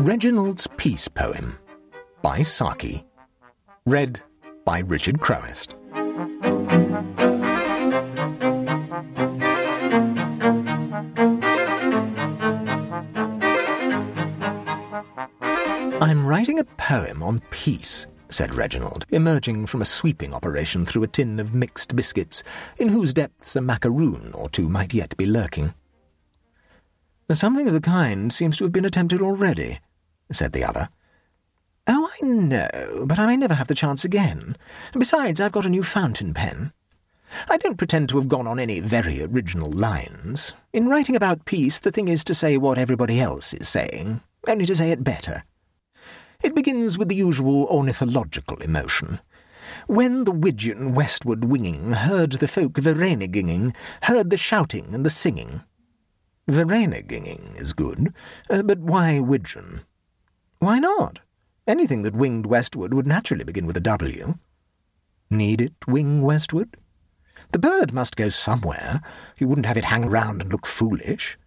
Reginald's Peace Poem by Saki. Read by Richard Crowest. I'm writing a poem on peace, said Reginald, emerging from a sweeping operation through a tin of mixed biscuits, in whose depths a macaroon or two might yet be lurking. Something of the kind seems to have been attempted already, said the other. Oh, I know, but I may never have the chance again. Besides, I've got a new fountain pen. I don't pretend to have gone on any very original lines. In writing about peace, the thing is to say what everybody else is saying, only to say it better. It begins with the usual ornithological emotion. When the widgeon westward winging heard the folk vereniging, heard the shouting and the singing. Vereeniging is good, uh, but why widgeon? Why not? Anything that winged westward would naturally begin with a W. Need it wing westward? The bird must go somewhere. You wouldn't have it hang round and look foolish.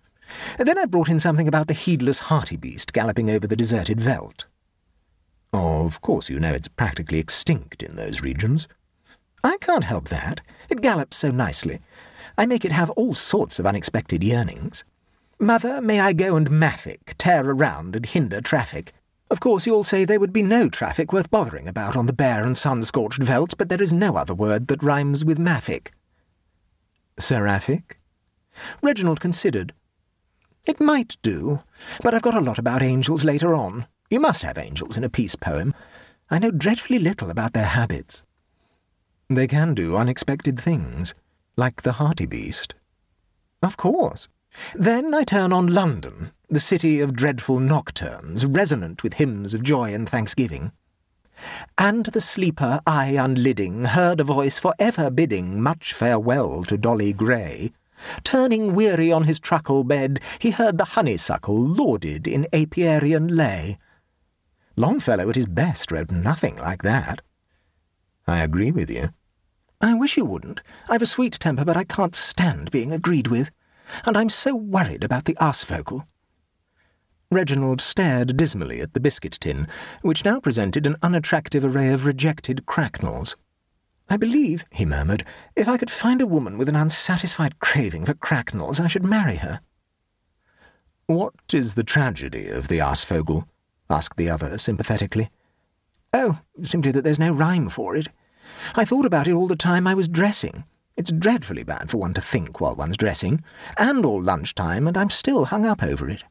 then I brought in something about the heedless hearty hartebeest galloping over the deserted veldt. Of course, you know it's practically extinct in those regions. I can't help that. It gallops so nicely. I make it have all sorts of unexpected yearnings. Mother, may I go and maffick, tear around and hinder traffic? Of course, you'll say there would be no traffic worth bothering about on the bare and sun-scorched veldt, but there is no other word that rhymes with maffick. Seraphic? Reginald considered. It might do, but I've got a lot about angels later on. You must have angels in a peace poem. I know dreadfully little about their habits. They can do unexpected things, like the hartebeest. Of course. Then I turn on London, the city of dreadful nocturnes, resonant with hymns of joy and thanksgiving. And the sleeper, eye unlidding, heard a voice for ever bidding much farewell to Dolly Grey. Turning weary on his truckle bed, he heard the honeysuckle lauded in apiarian lay. Longfellow at his best wrote nothing like that. I agree with you. I wish you wouldn't. I've a sweet temper, but I can't stand being agreed with. And I'm so worried about the aasvogel. Reginald stared dismally at the biscuit tin, which now presented an unattractive array of rejected cracknels. I believe, he murmured, if I could find a woman with an unsatisfied craving for cracknels, I should marry her. What is the tragedy of the aasvogel? asked the other sympathetically. Oh, simply that there's no rhyme for it. I thought about it all the time I was dressing. It's dreadfully bad for one to think while one's dressing, and all lunchtime, and I'm still hung up over it.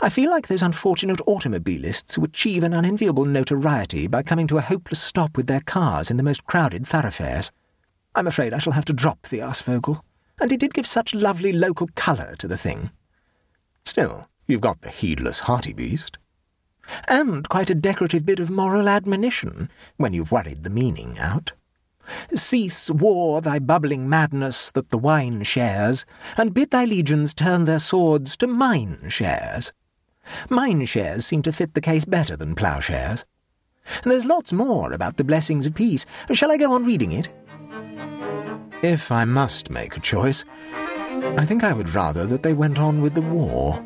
I feel like those unfortunate automobilists who achieve an unenviable notoriety by coming to a hopeless stop with their cars in the most crowded thoroughfares. I'm afraid I shall have to drop the aasvogel, and it did give such lovely local colour to the thing. Still, you've got the heedless hartebeest. and quite a decorative bit of moral admonition when you've worried the meaning out. Cease, war, thy bubbling madness that the wine shares, and bid thy legions turn their swords to mine shares. Mine shares seem to fit the case better than ploughshares. There's lots more about the blessings of peace. Shall I go on reading it? If I must make a choice, I think I would rather that they went on with the war.